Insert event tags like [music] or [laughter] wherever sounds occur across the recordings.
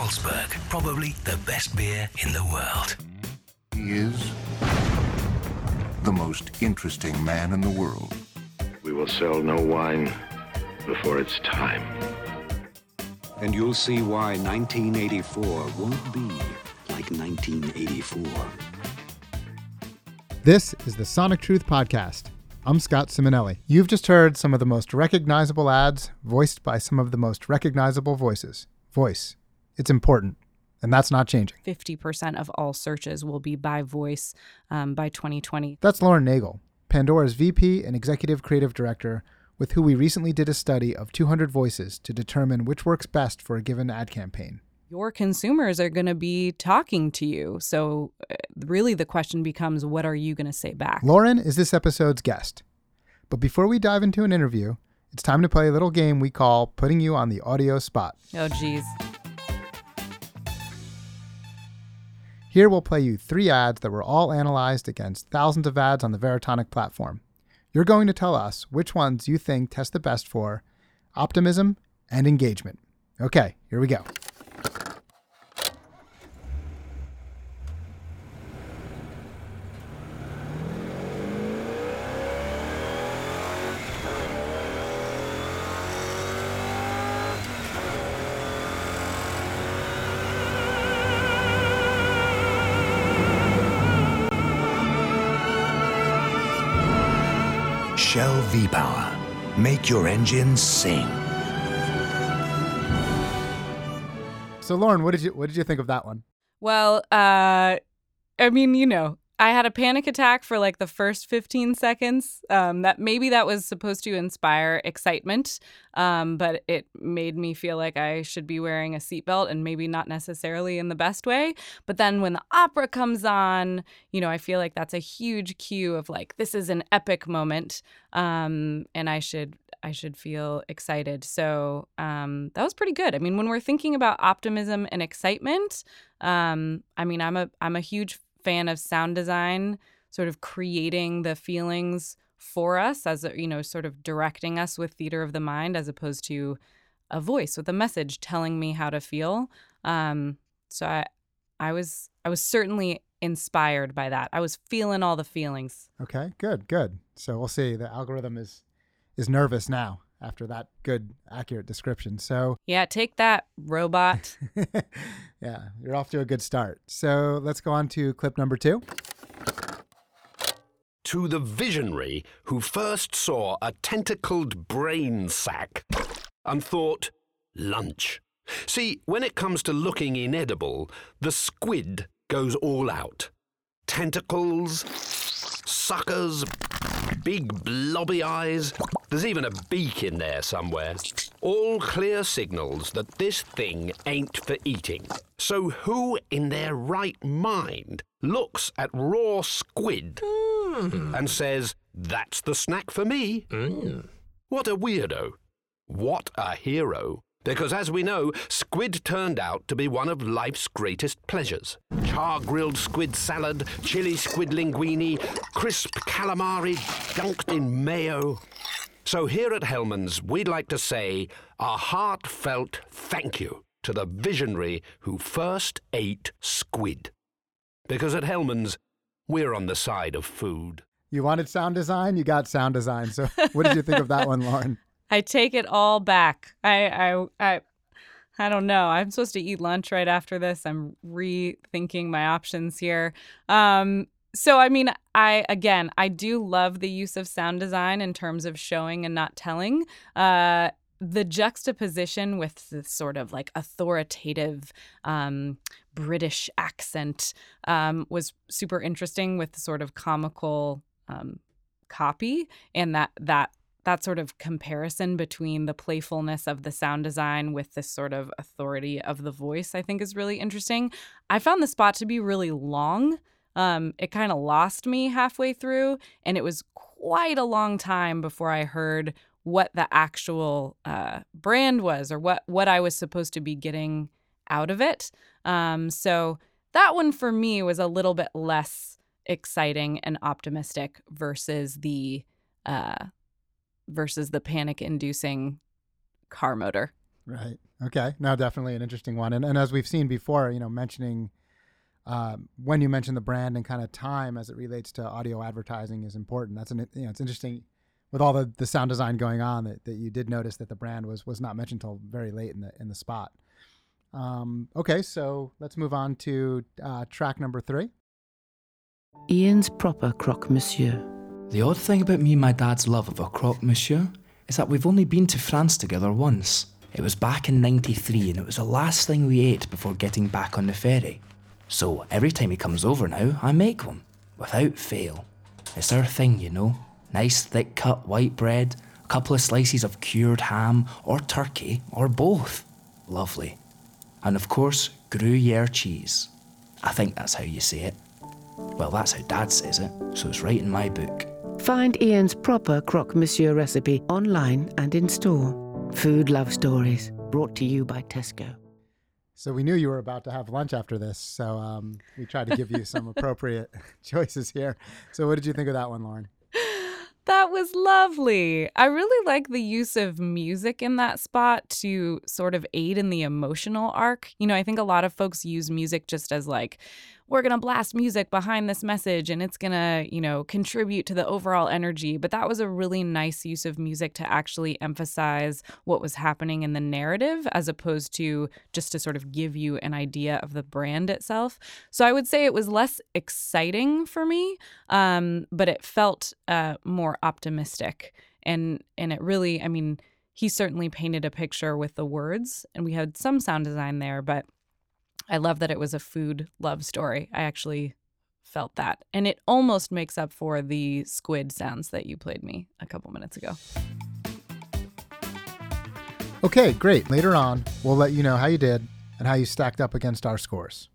Carlsberg, probably the best beer in the world. He is the most interesting man in the world. We will sell no wine before it's time. And you'll see why 1984 won't be like 1984. This is the Sonic Truth Podcast. I'm Scott Simonelli. You've just heard some of the most recognizable ads voiced by some of the most recognizable voices. Voice. It's important, and that's not changing. 50% of all searches will be by voice um, by 2020. That's Lauren Nagel, Pandora's VP and Executive Creative Director, with who we recently did a study of 200 voices to determine which works best for a given ad campaign. Your consumers are going to be talking to you. So, uh, really, the question becomes what are you going to say back? Lauren is this episode's guest. But before we dive into an interview, it's time to play a little game we call Putting You on the Audio Spot. Oh, geez. Here we'll play you three ads that were all analyzed against thousands of ads on the Veritonic platform. You're going to tell us which ones you think test the best for optimism and engagement. Okay, here we go. Make your engines sing. So Lauren, what did you what did you think of that one? Well, uh, I mean, you know, I had a panic attack for like the first 15 seconds. Um, that maybe that was supposed to inspire excitement, um, but it made me feel like I should be wearing a seatbelt and maybe not necessarily in the best way. But then when the opera comes on, you know, I feel like that's a huge cue of like this is an epic moment, um, and I should I should feel excited. So um, that was pretty good. I mean, when we're thinking about optimism and excitement, um, I mean, I'm a I'm a huge fan of sound design, sort of creating the feelings for us as you know, sort of directing us with theater of the mind as opposed to a voice with a message telling me how to feel. Um, so I, I was I was certainly inspired by that. I was feeling all the feelings. Okay, good, good. So we'll see. The algorithm is is nervous now after that good, accurate description. So Yeah, take that, robot. [laughs] yeah, you're off to a good start. So let's go on to clip number two. to the visionary who first saw a tentacled brain sack and thought, lunch. See, when it comes to looking inedible, the squid goes all out. Tentacles, suckers, big blobby eyes. There's even a beak in there somewhere. All clear signals that this thing ain't for eating. So, who in their right mind looks at raw squid hmm. and says, That's the snack for me? Hmm. What a weirdo. What a hero. Because as we know, squid turned out to be one of life's greatest pleasures. Char grilled squid salad, chili squid linguine, crisp calamari dunked in mayo. So here at Hellmann's, we'd like to say a heartfelt thank you to the visionary who first ate squid. Because at Hellmann's, we're on the side of food. You wanted sound design, you got sound design. So what did you think of that one, Lauren? [laughs] I take it all back. I I I I don't know. I'm supposed to eat lunch right after this. I'm rethinking my options here. Um so I mean, I again, I do love the use of sound design in terms of showing and not telling. Uh the juxtaposition with the sort of like authoritative um, British accent um, was super interesting with the sort of comical um, copy and that that that sort of comparison between the playfulness of the sound design with this sort of authority of the voice, I think is really interesting. I found the spot to be really long. Um, it kind of lost me halfway through, and it was quite a long time before I heard what the actual uh, brand was or what what I was supposed to be getting out of it. Um, so that one for me was a little bit less exciting and optimistic versus the uh, versus the panic inducing car motor. Right. Okay. No, definitely an interesting one. And, and as we've seen before, you know, mentioning um, when you mention the brand and kind of time as it relates to audio advertising is important. That's an, you know, it's interesting with all the, the sound design going on that, that you did notice that the brand was, was not mentioned until very late in the, in the spot. Um, okay. So let's move on to uh, track number three. Ian's proper croque monsieur. The odd thing about me and my dad's love of a croque monsieur is that we've only been to France together once. It was back in 93 and it was the last thing we ate before getting back on the ferry. So every time he comes over now, I make one, without fail. It's our thing, you know. Nice thick cut white bread, a couple of slices of cured ham, or turkey, or both. Lovely. And of course, Gruyere cheese. I think that's how you say it. Well, that's how Dad says it, so it's right in my book. Find Ian's proper croque monsieur recipe online and in store. Food Love Stories, brought to you by Tesco. So we knew you were about to have lunch after this, so um, we tried to give you some [laughs] appropriate [laughs] choices here. So what did you think of that one, Lauren? That was lovely. I really like the use of music in that spot to sort of aid in the emotional arc. You know, I think a lot of folks use music just as like, we're going to blast music behind this message and it's going to, you know, contribute to the overall energy. But that was a really nice use of music to actually emphasize what was happening in the narrative as opposed to just to sort of give you an idea of the brand itself. So I would say it was less exciting for me, um, but it felt uh, more optimistic. And, and it really, I mean, he certainly painted a picture with the words, and we had some sound design there, but I love that it was a food love story. I actually felt that. And it almost makes up for the squid sounds that you played me a couple minutes ago. Okay, great. Later on, we'll let you know how you did and how you stacked up against our scores.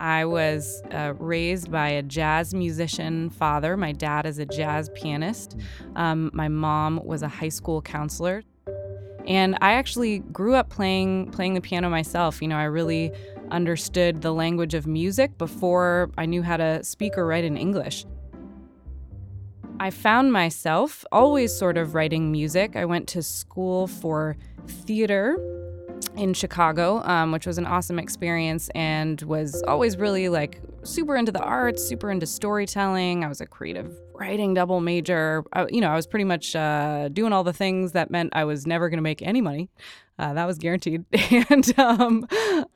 I was uh, raised by a jazz musician father. My dad is a jazz pianist. Um, my mom was a high school counselor. And I actually grew up playing playing the piano myself. You know, I really understood the language of music before I knew how to speak or write in English. I found myself always sort of writing music. I went to school for theater in Chicago, um, which was an awesome experience and was always really like super into the arts, super into storytelling. I was a creative writing double major. I, you know, I was pretty much uh, doing all the things that meant I was never going to make any money. Uh, that was guaranteed. [laughs] and um,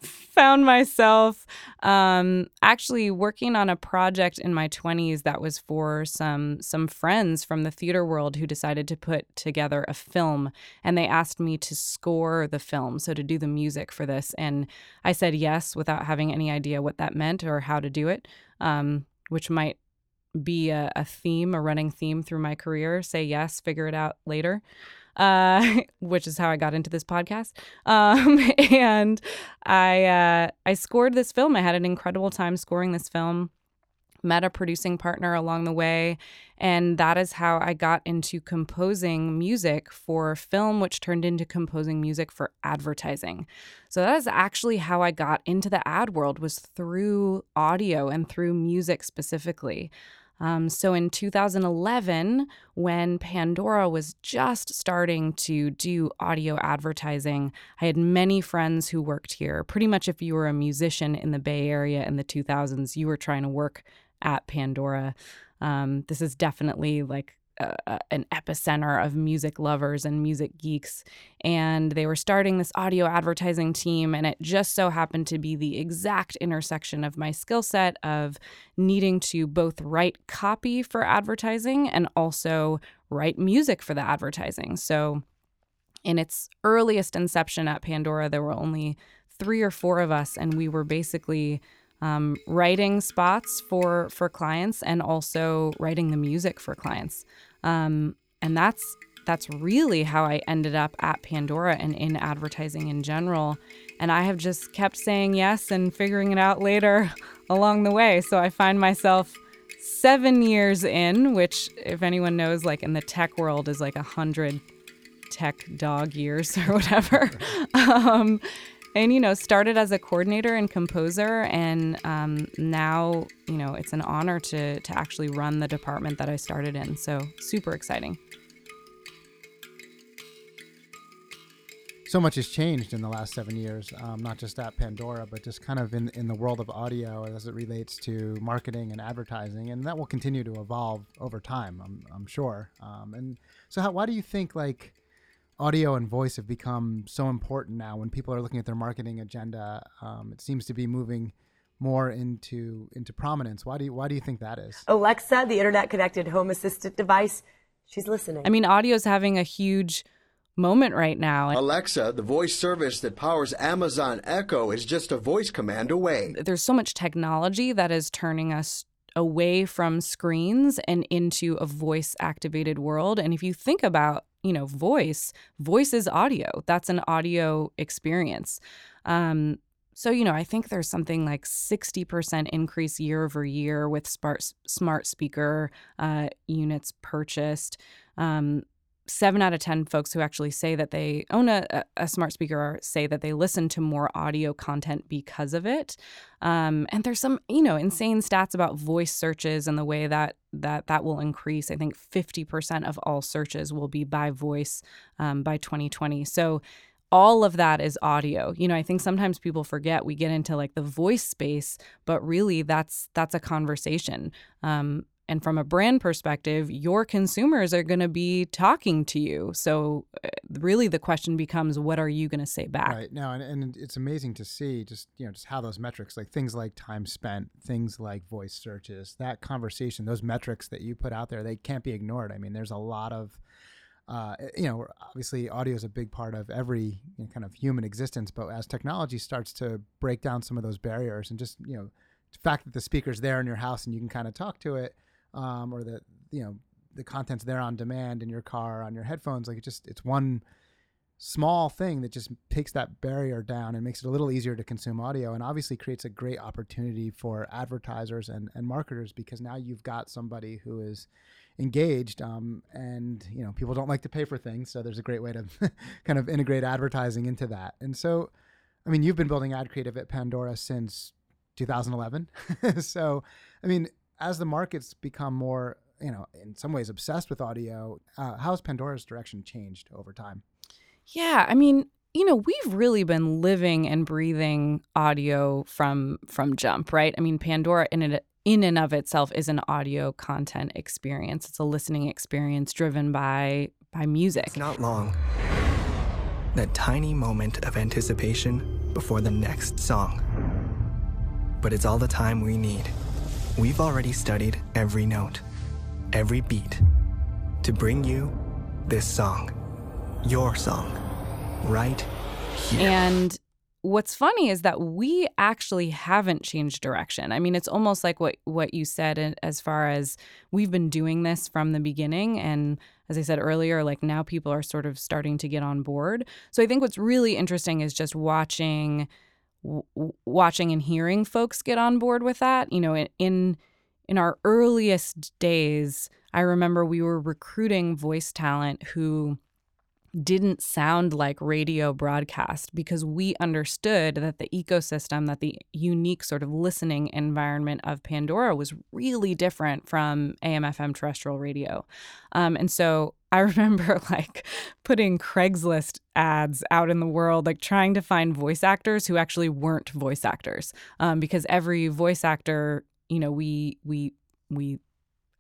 found myself um, actually working on a project in my 20s that was for some some friends from the theater world who decided to put together a film and they asked me to score the film so to do the music for this. And i said yes without having any idea what that meant or how to do it um, which might be a, a theme a running theme through my career. Say yes figure it out later uh, [laughs] which is how I got into this podcast. Um, [laughs] and I uh, I scored this film. I had an incredible time scoring this film. Met a producing partner along the way, and that is how I got into composing music for film, which turned into composing music for advertising. So that is actually how I got into the ad world was through audio and through music specifically. Um, so in 2011, when Pandora was just starting to do audio advertising, I had many friends who worked here. Pretty much, if you were a musician in the Bay Area in the 2000s, you were trying to work at Pandora. Um, this is definitely like uh, an epicenter of music lovers and music geeks. And they were starting this audio advertising team, and it just so happened to be the exact intersection of my skill set of needing to both write copy for advertising and also write music for the advertising. So, in its earliest inception at Pandora, there were only three or four of us, and we were basically um, writing spots for for clients and also writing the music for clients. Um, and that's that's really how I ended up at Pandora and in advertising in general. And I have just kept saying yes and figuring it out later [laughs] along the way. So I find myself seven years in, which, if anyone knows, like in the tech world, is like a hundred tech dog years [laughs] or whatever. um, and you know started as a coordinator and composer and um, now you know it's an honor to to actually run the department that i started in so super exciting so much has changed in the last seven years, um, not just at Pandora, but just kind of in, in the world of audio as it relates to marketing and advertising. And that will continue to evolve over time, I'm, I'm sure. Um, and so, how, why do you think like audio and voice have become so important now when people are looking at their marketing agenda? Um, it seems to be moving more into into prominence. Why do you why do you think that is? Alexa, the internet connected home assistant device, she's listening. I mean, audio is having a huge moment right now. Alexa, the voice service that powers Amazon Echo, is just a voice command away. There's so much technology that is turning us away from screens and into a voice activated world. And if you think about, you know, voice, voice is audio. That's an audio experience. Um, so, you know, I think there's something like 60% increase year over year with smart, smart speaker uh, units purchased. Um, seven out of 10 folks who actually say that they own a, a smart speaker say that they listen to more audio content because of it. Um, and there's some, you know, insane stats about voice searches and the way that that that will increase. I think 50% of all searches will be by voice um, by 2020. So all of that is audio. You know, I think sometimes people forget we get into like the voice space, but really that's that's a conversation. Um, and from a brand perspective, your consumers are going to be talking to you. So, uh, really, the question becomes, what are you going to say back? Right now, and, and it's amazing to see just you know just how those metrics, like things like time spent, things like voice searches, that conversation, those metrics that you put out there, they can't be ignored. I mean, there's a lot of uh, you know, obviously audio is a big part of every you know, kind of human existence, but as technology starts to break down some of those barriers and just, you know, the fact that the speaker's there in your house and you can kind of talk to it, um, or that, you know, the content's there on demand in your car, on your headphones, like it just, it's one small thing that just takes that barrier down and makes it a little easier to consume audio and obviously creates a great opportunity for advertisers and, and marketers because now you've got somebody who is engaged um, and you know people don't like to pay for things so there's a great way to [laughs] kind of integrate advertising into that. And so i mean you've been building ad creative at pandora since 2011 [laughs] so i mean as the markets become more you know in some ways obsessed with audio uh, how's pandora's direction changed over time yeah, I mean, you know, we've really been living and breathing audio from from jump, right? I mean, Pandora in it in and of itself is an audio content experience. It's a listening experience driven by by music. It's not long. That tiny moment of anticipation before the next song. But it's all the time we need. We've already studied every note, every beat to bring you this song your song right here. And what's funny is that we actually haven't changed direction. I mean, it's almost like what what you said uh, as far as we've been doing this from the beginning and as I said earlier, like now people are sort of starting to get on board. So I think what's really interesting is just watching watching and hearing folks get on board with that. You know, in in our earliest days, I remember we were recruiting voice talent who didn't sound like radio broadcast because we understood that the ecosystem, that the unique sort of listening environment of Pandora was really different from AM FM terrestrial radio. Um, and so I [laughs] remember like putting Craigslist ads out in the world, like trying to find voice actors who actually weren't voice actors, um, because every voice actor, you know, we we we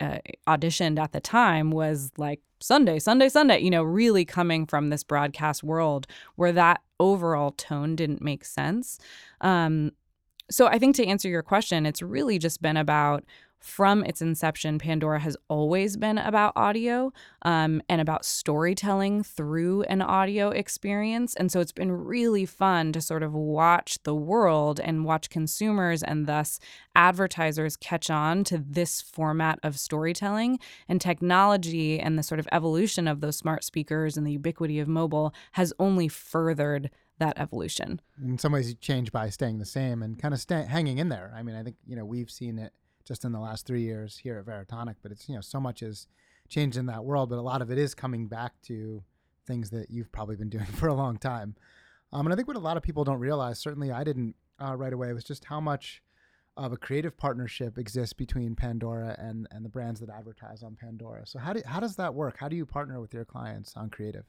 uh, auditioned at the time was like Sunday, Sunday, Sunday, you know, really coming from this broadcast world where that overall tone didn't make sense. Um, so I think to answer your question, it's really just been about from its inception, Pandora has always been about audio um, and about storytelling through an audio experience. And so it's been really fun to sort of watch the world and watch consumers and thus advertisers catch on to this format of storytelling. And technology and the sort of evolution of those smart speakers and the ubiquity of mobile has only furthered that evolution. In some ways, you change by staying the same and kind of stay, hanging in there. I mean, I think, you know, we've seen it just in the last three years here at Veritonic. But it's you know so much has changed in that world, but a lot of it is coming back to things that you've probably been [laughs] doing for a long time. Um, and I think what a lot of people don't realize, certainly I didn't uh, right away, was just how much of a creative partnership exists between Pandora and and the brands that advertise on Pandora. So how do how does that work? How do you partner with your clients on creative?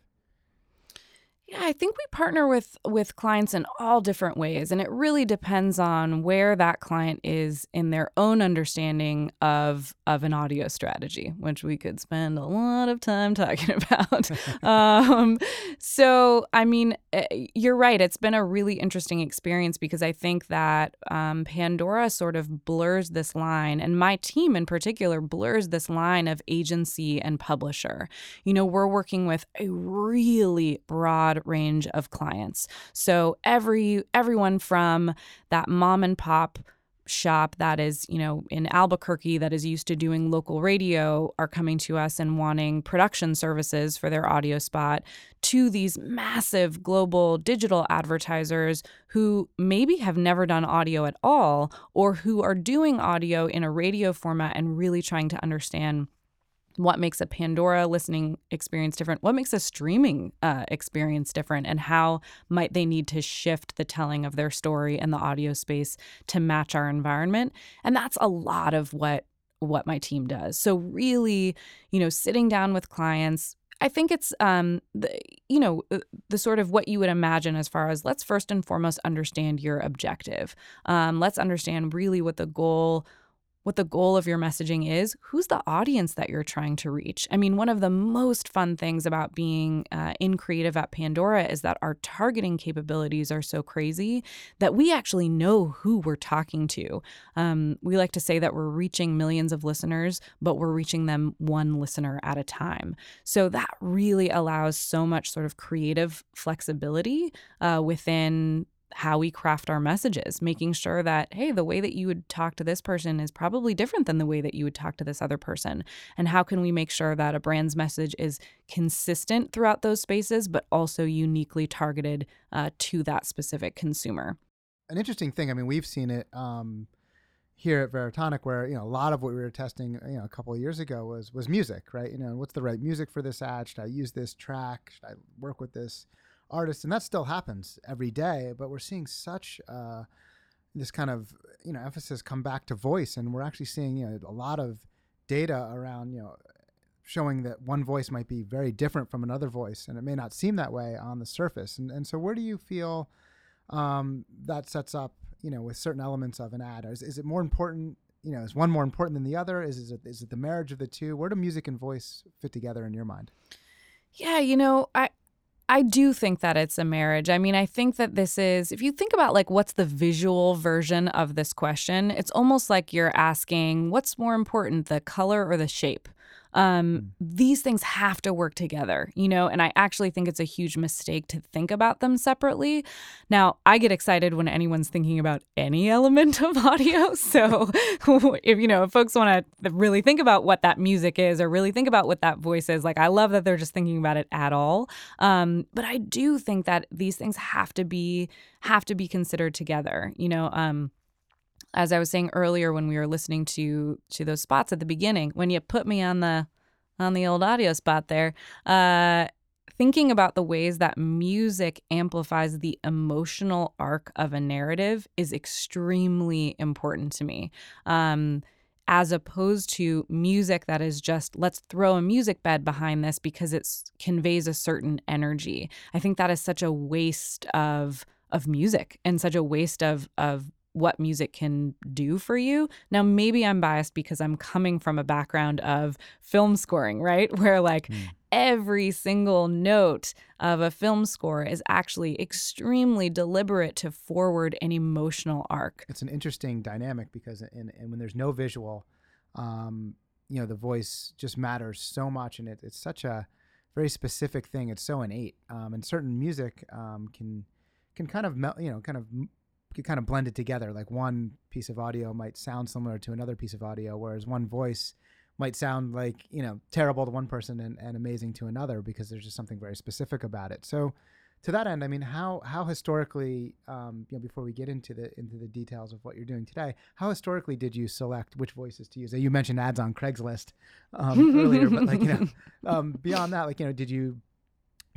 Yeah, I think we partner with with clients in all different ways and it really depends on where that client is in their own understanding of of an audio strategy, which we could spend a lot of time [laughs] talking about. [laughs] um, so, I mean, eh, you're right. It's been a really interesting experience because I think that um, Pandora sort of blurs this line, and my team in particular blurs this line of agency and publisher. You know, we're working with a really broad range of clients. So every everyone from that mom and pop shop that is, you know, in Albuquerque that is used to doing local radio are coming to us and wanting production services for their audio spot to these massive global digital advertisers who maybe have never done audio at all or who are doing audio in a radio format and really trying to understand what makes a Pandora listening experience different? What makes a streaming uh, experience different? And how might they need to shift the telling of their story in the audio space to match our environment? And that's a lot of what what my team does. So really, you know, sitting down with clients, I think it's um the, you know uh, the sort of what you would imagine as far as let's first and foremost understand your objective. Um, let's understand really what the goal what the goal of your messaging is, who's the audience that you're trying to reach. I mean, one of the most fun things about being uh, in creative at Pandora is that our targeting capabilities are so crazy that we actually know who we're talking to. Um, we like to say that we're reaching millions of listeners, but we're reaching them one listener at a time. So that really allows so much sort of creative flexibility uh, within how we craft our messages, making sure that, hey, the way that you would talk to this person is probably different than the way that you would talk to this other person. And how can we make sure that a brand's message is consistent throughout those spaces, but also uniquely targeted uh, to that specific consumer? An interesting thing, I mean, we've seen it. Um, here at Veritonic, where you know a lot of what we were testing, you know, a couple of years ago was was music, right? You know, what's the right music for this ad? Should I use this track? Should I work with this? Artists, and that still happens every day. But we're seeing such uh, this kind of you know emphasis come back to voice, and we're actually seeing you know a lot of data around you know showing that one voice might be very different from another voice, and it may not seem that way on the surface. And and so where do you feel um, that sets up you know with certain elements of an ad? Is, is it more important? You know, is one more important than the other? Is, is it is it the marriage of the two? Where do music and voice fit together in your mind? Yeah, you know, I I do think that it's a marriage. I mean, I think that this is, if you think about like what's the visual version of this question, it's almost like you're asking what's more important, the color or the shape? Um, mm. These things have to work together, you know, and I actually think it's a huge mistake to think about them separately. Now, I get excited when anyone's thinking about any [laughs] element of audio. So, [laughs] if you know, if folks want to really think about what that music is or really think about what that voice is, like I love that they're just thinking about it at all. Um, but I do think that these things have to be have to be considered together, you know. Um, as I was saying earlier when we were listening to to those spots at the beginning, when you put me on the on the old audio spot there, uh, thinking about the ways that music amplifies the emotional arc of a narrative is extremely important to me. Um, as opposed to music that is just let's throw a music bed behind this because it conveys a certain energy. I think that is such a waste of of music and such a waste of of what music can do for you. Now, maybe I'm biased because I'm coming from a background of film scoring, right? [laughs] Where like mm. every single note of a film score is actually extremely deliberate to forward an emotional arc. It's an interesting dynamic because in, in when there's no visual, um, you know, the voice just matters so much, and it, it's such a very specific thing. It's so innate, um, and certain music um, can can kind of melt, you know, kind of could kind of blend it together. Like one piece of audio might sound similar to another piece of audio, whereas one voice might sound like you know terrible to one person and, and amazing to another because there's just something very specific about it. So to that end, I mean, how how historically, um, you know, before we get into the into the details of what you're doing today, how historically did you select which voices to use? You mentioned ads on Craigslist um, [laughs] earlier, but like you know, um, beyond that, like you know, did you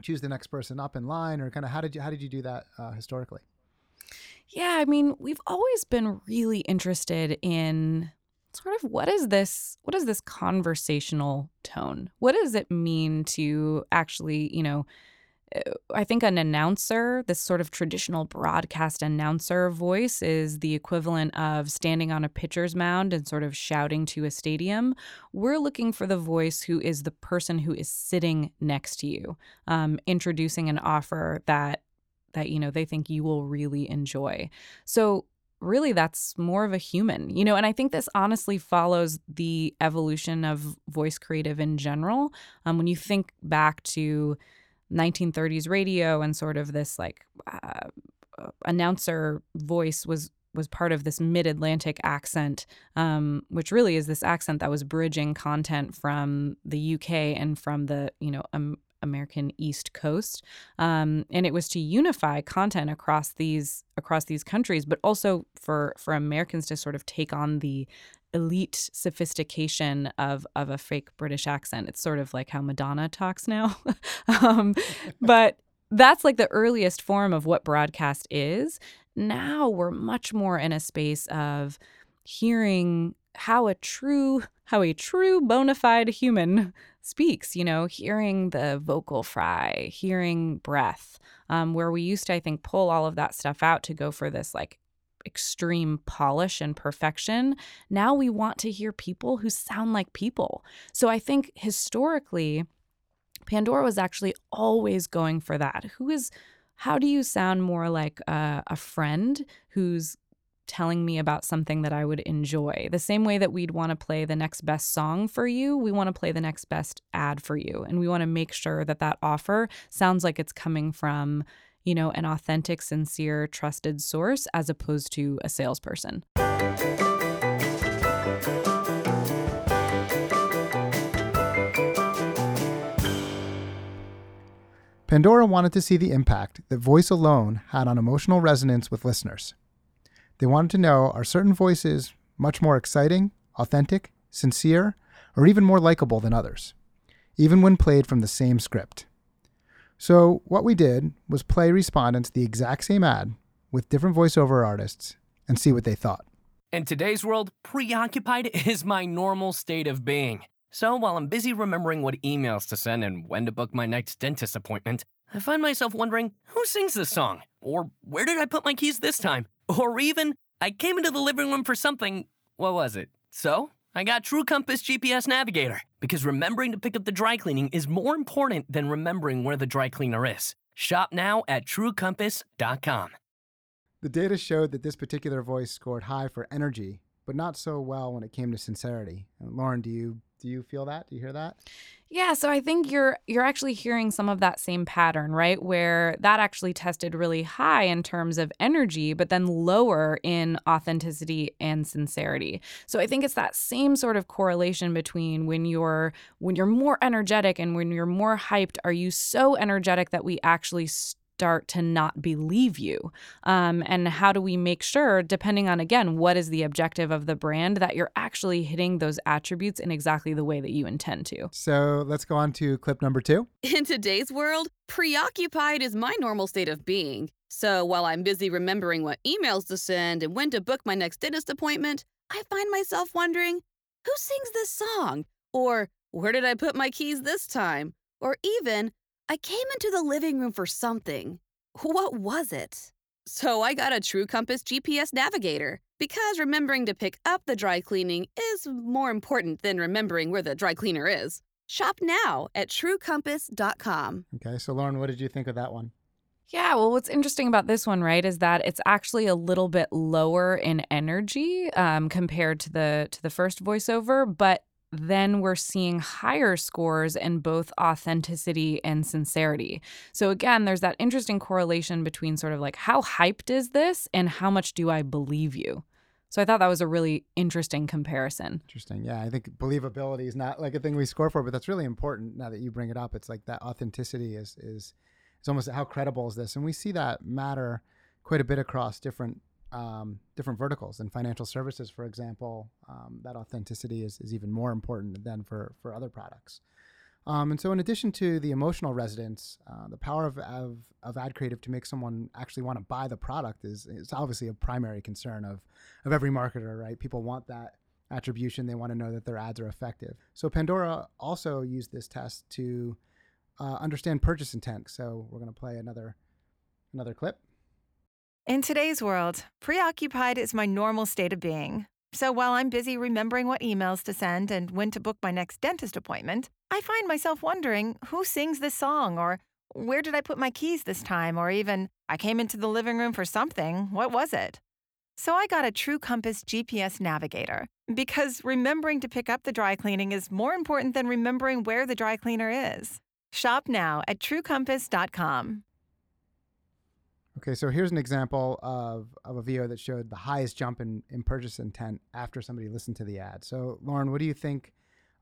choose the next person up in line, or kind of how did you how did you do that uh, historically? Yeah, I mean, we've always been really interested in sort of what is this what is this conversational tone? What does it mean to actually, you know, I think an announcer, this sort of traditional broadcast announcer voice, is the equivalent of standing on a pitcher's mound and sort of shouting to a stadium. We're looking for the voice who is the person who is sitting next to you, um, introducing an offer that that you know they think you will really enjoy. So really that's more of a human you know and i think this honestly follows the evolution of voice creative in general um, when you think back to 1930s radio and sort of this like uh, announcer voice was was part of this mid-Atlantic accent, um, which really is this accent that was bridging content from the UK and from the you know um, American East Coast, um, and it was to unify content across these across these countries, but also for for Americans to sort of take on the elite sophistication of of a fake British accent. It's sort of like how Madonna talks now, [laughs] um, but that's like the earliest form of what broadcast is. Now we're much more in a space of hearing how a true how a true bona fide human speaks you know hearing the vocal fry hearing breath um, where we used to i think pull all of that stuff out to go for this like extreme polish and perfection. Now we want to hear people who sound like people. So i think historically pandora was actually always going for that. Who is how do you sound more like a, a friend who's telling me about something that I would enjoy. The same way that we'd want to play the next best song for you, we want to play the next best ad for you. And we want to make sure that that offer sounds like it's coming from, you know, an authentic, sincere, trusted source as opposed to a salesperson. Pandora wanted to see the impact that voice alone had on emotional resonance with listeners. They wanted to know are certain voices much more exciting, authentic, sincere, or even more likable than others, even when played from the same script. So, what we did was play respondents the exact same ad with different voiceover artists and see what they thought. In today's world, preoccupied [laughs] is my normal state of being. So, while I'm busy remembering what emails to send and when to book my next dentist appointment, I find myself wondering who sings this song? Or where did I put my keys this time? Or even, I came into the living room for something. What was it? So, I got True Compass GPS Navigator because remembering to pick up the dry cleaning is more important than remembering where the dry cleaner is. Shop now at truecompass.com. The data showed that this particular voice scored high for energy, but not so well when it came to sincerity. And Lauren, do you do you feel that? Do you hear that? Yeah, so I think you're you're actually hearing some of that same pattern, right? Where that actually tested really high in terms of energy, but then lower in authenticity and sincerity. So I think it's that same sort of correlation between when you're when you're more energetic and when you're more hyped, are you so energetic that we actually start to not believe you? Um, and how do we make sure, depending on, again, what is the objective of the brand, that you're actually hitting those attributes in exactly the way that you intend to? So let's go on to clip number two. [laughs] In today's world, preoccupied is my normal state of being. So while I'm busy remembering what emails to send and when to book my next dentist appointment, I find myself wondering who sings this song? Or where did I put my keys this time? Or even, I came into the living room for something. What was it? So I got a True Compass GPS navigator because remembering to pick up the dry cleaning is more important than remembering where the dry cleaner is. Shop now at truecompass.com. Okay, so Lauren, what did you think of that one? Yeah, well, what's interesting about this one, right, is that it's actually a little bit lower in energy um, compared to the to the first voiceover, but then we're seeing higher scores in both authenticity and sincerity. So, again, there's that interesting correlation between sort of like how hyped is this and how much do I believe you? So, I thought that was a really interesting comparison. Interesting. Yeah. I think believability is not like a thing we score for, but that's really important now that you bring it up. It's like that authenticity is, is, it's almost how credible is this? And we see that matter quite a bit across different um, different verticals. In financial services, for example, um, that authenticity is, is even more important than for, for other products. Um, and so, in addition to the emotional resonance, uh, the power of, of, of ad creative to make someone actually want to buy the product is, is obviously a primary concern of, of every marketer, right? People want that attribution, they want to know that their ads are effective. So, Pandora also used this test to uh, understand purchase intent. So we're going to play another another clip. In today's world, preoccupied is my normal state of being. So while I'm busy remembering what emails to send and when to book my next dentist appointment, I find myself wondering who sings this song or where did I put my keys this time or even I came into the living room for something. What was it? So I got a True Compass GPS navigator because remembering to pick up the dry cleaning is more important than remembering where the dry cleaner is. Shop now at truecompass.com. Okay, so here's an example of, of a VO that showed the highest jump in, in purchase intent after somebody listened to the ad. So, Lauren, what do you think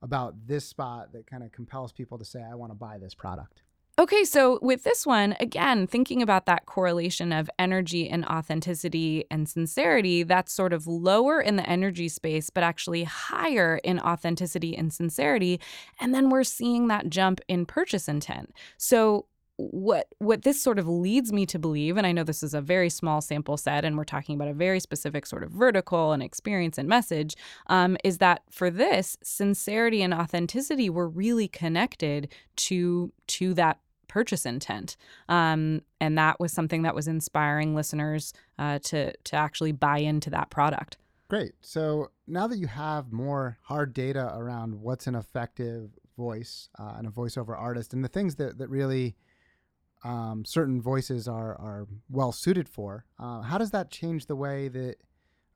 about this spot that kind of compels people to say, I want to buy this product? Okay, so with this one, again, thinking about that correlation of energy and authenticity and sincerity, that's sort of lower in the energy space, but actually higher in authenticity and sincerity. And then we're seeing that jump in purchase intent. So what what this sort of leads me to believe and i know this is a very small sample set and we're talking about a very specific sort of vertical and experience and message um, is that for this sincerity and authenticity were really connected to to that purchase intent. Um, and that was something that was inspiring listeners uh, to to actually buy into that product. Great. So now that you have more hard data around what's an effective voice uh, and a voiceover artist and the things that, that really um, certain voices are are well suited for. Uh, how does that change the way that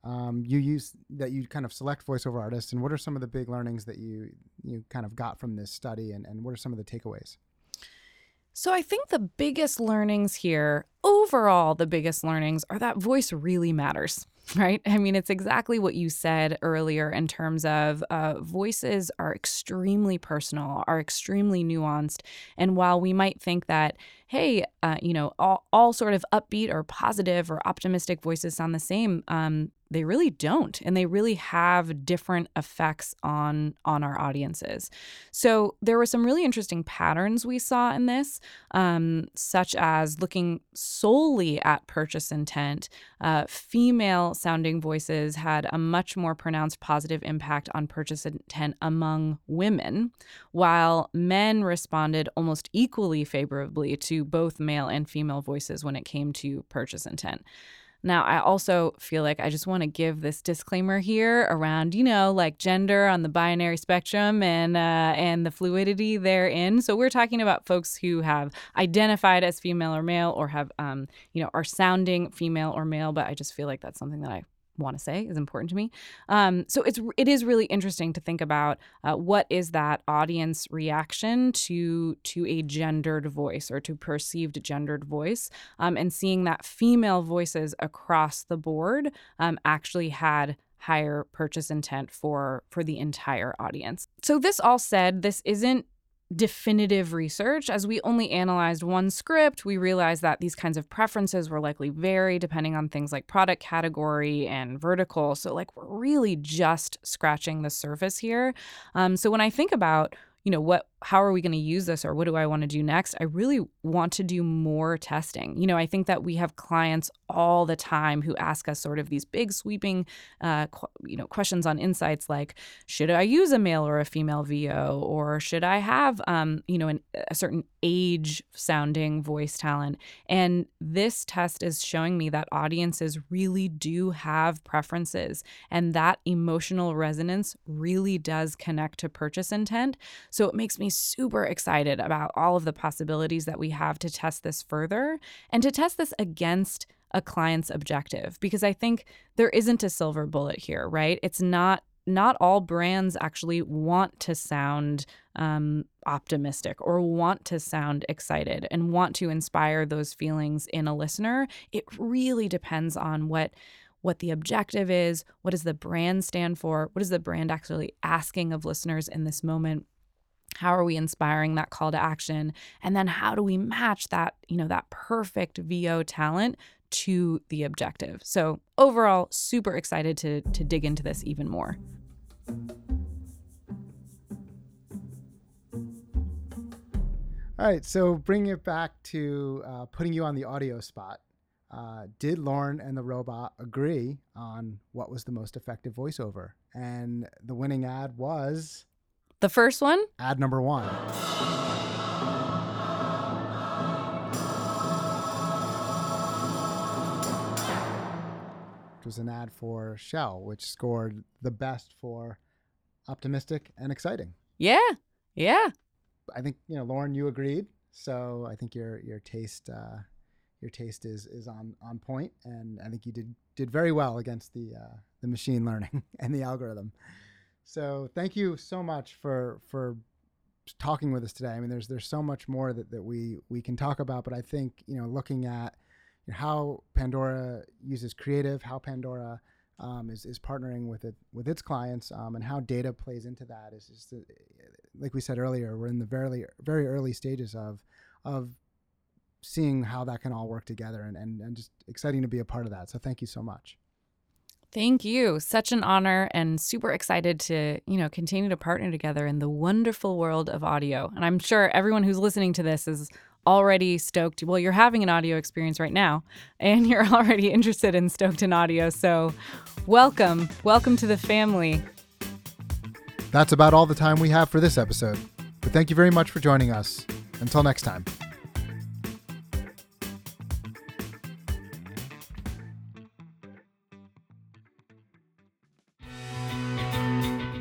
um, you use that you kind of select voiceover artists, and what are some of the big learnings that you you kind of got from this study, and, and what are some of the takeaways? So I think the biggest learnings here, overall, the biggest learnings are that voice really matters [laughs] right? I mean, it's exactly what you said earlier in terms of uh, voices are extremely personal, are extremely nuanced. And while we might think that, hey, uh, you know, all, all sort of upbeat or positive or optimistic voices sound the same, um, they really don't and they really have different effects on on our audiences so there were some really interesting patterns we saw in this um, such as looking solely at purchase intent uh, female sounding voices had a much more pronounced positive impact on purchase intent among women while men responded almost equally favorably to both male and female voices when it came to purchase intent now, I also feel like I just want to give this disclaimer here around, you know, like gender on the binary spectrum and uh, and the fluidity therein. So we're talking about folks who have identified as female or male, or have, um, you know, are sounding female or male. But I just feel like that's something that I want to say is important to me. Um, so it's it is really interesting to think about uh, what is that audience reaction to to a gendered voice or to perceived gendered voice, um, and seeing that female voices across the board um, actually had higher purchase intent for for the entire audience. So this all said, this isn't definitive research. As we only analyzed one script, we realized that these kinds of preferences were likely vary depending on things like product category and vertical. So, like, we're really just scratching the surface here. Um, so, when I think about you know what how are we going to use this or what do i want to do next? I really want to do more testing. You know i think that we have clients all the time who ask us sort of these big sweeping uh, qu- you know questions on insights like should i use a male or a female vo or should i have um, you know an, a certain age sounding voice talent? And this test is showing me that audiences really do have preferences and that emotional resonance really does connect to purchase intent so it makes me super excited about all of the possibilities that we have to test this further and to test this against a client's objective because I think there isn't a silver bullet here, right? It's not not all brands actually want to sound um, optimistic or want to sound excited and want to inspire those feelings in a listener. It really depends on what what the objective is, what does the brand stand for, what is the brand actually asking of listeners in this moment how are we inspiring that call to action? And then how do we match that you know that perfect vo talent to the objective? So overall super excited to to dig into this even more. All right so bringing it back to uh, putting you on the audio spot uh, did lauren and the robot agree on what was the most effective voiceover? And the winning ad was the first one? Ad number one. It was an ad for Shell, which scored the best for optimistic and exciting. Yeah. Yeah. I think, you know, Lauren, you agreed. So I think your your taste uh, your taste is is on on point, and I think you did did very well against the uh, the machine learning [laughs] and the algorithm. So thank you so much for for talking with us today. I mean, there's there's so much more that, that we we can talk about, but I think you know looking at you know, how Pandora uses creative, how Pandora um, is, is partnering with it with its clients, um, and how data plays into that is just like we said earlier. We're in the very very early stages of of seeing how that can all work together, and, and and just exciting to be a part of that. So thank you so much. Thank you. Such an honor and super excited to, you know, continue to partner together in the wonderful world of audio. And I'm sure everyone who's listening to this is already stoked. Well, you're having an audio experience right now [laughs] and you're already interested in stoked in audio. So, welcome. Welcome to the family. That's about all the time we have for this episode. But thank you very much for joining us. Until next time.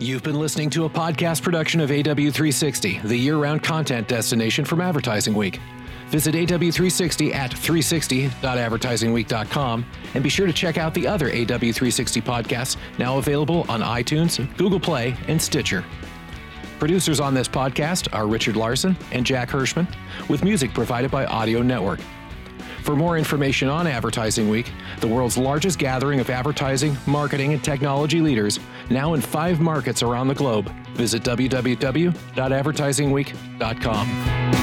You've been listening to a podcast production of AW360, the year round content destination from Advertising Week. Visit AW360 at 360.advertisingweek.com and be sure to check out the other AW360 podcasts now available on iTunes, Google Play, and Stitcher. Producers on this podcast are Richard Larson and Jack Hirschman, with music provided by Audio Network. For more information on Advertising Week, the world's largest gathering of advertising, marketing, and technology leaders, now in five markets around the globe, visit www.advertisingweek.com.